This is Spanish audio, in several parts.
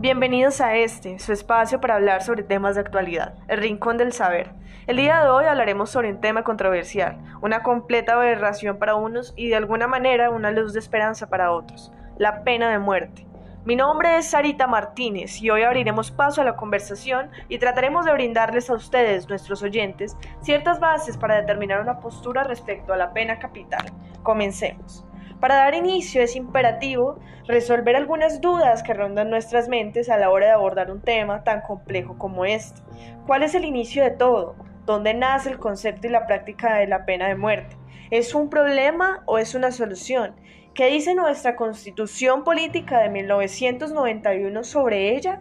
Bienvenidos a este, su espacio para hablar sobre temas de actualidad, el Rincón del Saber. El día de hoy hablaremos sobre un tema controversial, una completa aberración para unos y de alguna manera una luz de esperanza para otros, la pena de muerte. Mi nombre es Sarita Martínez y hoy abriremos paso a la conversación y trataremos de brindarles a ustedes, nuestros oyentes, ciertas bases para determinar una postura respecto a la pena capital. Comencemos. Para dar inicio es imperativo resolver algunas dudas que rondan nuestras mentes a la hora de abordar un tema tan complejo como este. ¿Cuál es el inicio de todo? ¿Dónde nace el concepto y la práctica de la pena de muerte? ¿Es un problema o es una solución? ¿Qué dice nuestra constitución política de 1991 sobre ella?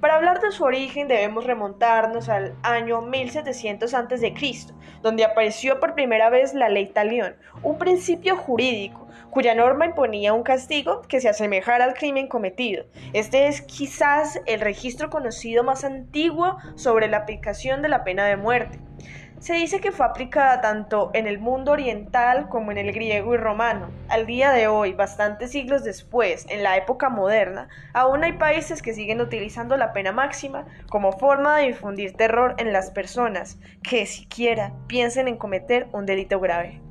Para hablar de su origen debemos remontarnos al año 1700 a.C., donde apareció por primera vez la ley talión, un principio jurídico cuya norma imponía un castigo que se asemejara al crimen cometido. Este es quizás el registro conocido más antiguo sobre la aplicación de la pena de muerte. Se dice que fue aplicada tanto en el mundo oriental como en el griego y romano. Al día de hoy, bastantes siglos después, en la época moderna, aún hay países que siguen utilizando la pena máxima como forma de difundir terror en las personas que siquiera piensen en cometer un delito grave.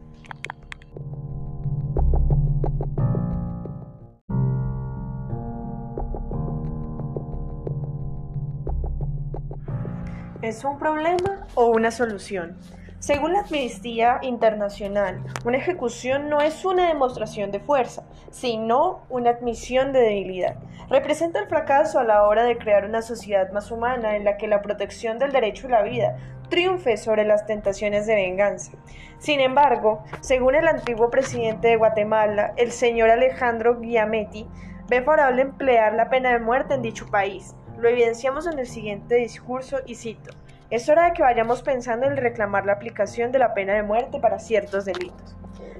¿Es un problema o una solución? Según la Amnistía Internacional, una ejecución no es una demostración de fuerza, sino una admisión de debilidad. Representa el fracaso a la hora de crear una sociedad más humana en la que la protección del derecho a la vida triunfe sobre las tentaciones de venganza. Sin embargo, según el antiguo presidente de Guatemala, el señor Alejandro Guiametti, ve favorable emplear la pena de muerte en dicho país lo evidenciamos en el siguiente discurso y cito. Es hora de que vayamos pensando en reclamar la aplicación de la pena de muerte para ciertos delitos.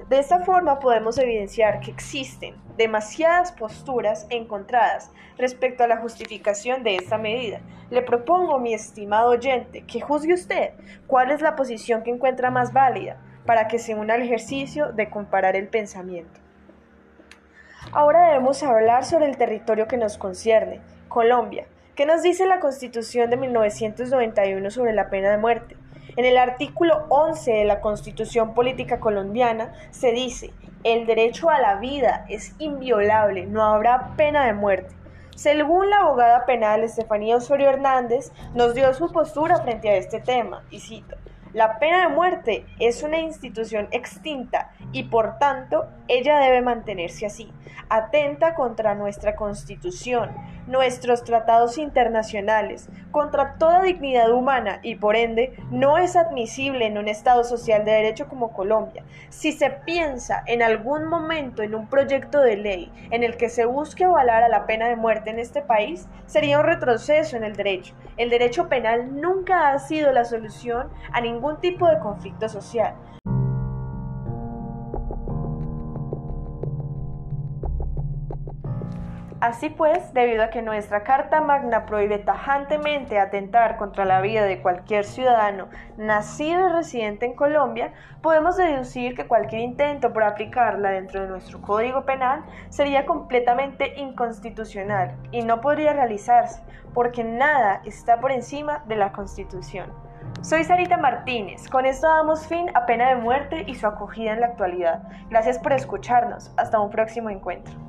De esta forma podemos evidenciar que existen demasiadas posturas encontradas respecto a la justificación de esta medida. Le propongo, mi estimado oyente, que juzgue usted cuál es la posición que encuentra más válida para que se una al ejercicio de comparar el pensamiento. Ahora debemos hablar sobre el territorio que nos concierne, Colombia, ¿Qué nos dice la Constitución de 1991 sobre la pena de muerte? En el artículo 11 de la Constitución Política Colombiana se dice, el derecho a la vida es inviolable, no habrá pena de muerte. Según la abogada penal Estefanía Osorio Hernández, nos dio su postura frente a este tema, y cito, la pena de muerte es una institución extinta y por tanto ella debe mantenerse así, atenta contra nuestra constitución, nuestros tratados internacionales, contra toda dignidad humana y por ende no es admisible en un Estado social de derecho como Colombia. Si se piensa en algún momento en un proyecto de ley en el que se busque avalar a la pena de muerte en este país, sería un retroceso en el derecho. El derecho penal nunca ha sido la solución a ningún tipo de conflicto social. Así pues, debido a que nuestra Carta Magna prohíbe tajantemente atentar contra la vida de cualquier ciudadano nacido y residente en Colombia, podemos deducir que cualquier intento por aplicarla dentro de nuestro Código Penal sería completamente inconstitucional y no podría realizarse, porque nada está por encima de la Constitución. Soy Sarita Martínez. Con esto damos fin a pena de muerte y su acogida en la actualidad. Gracias por escucharnos. Hasta un próximo encuentro.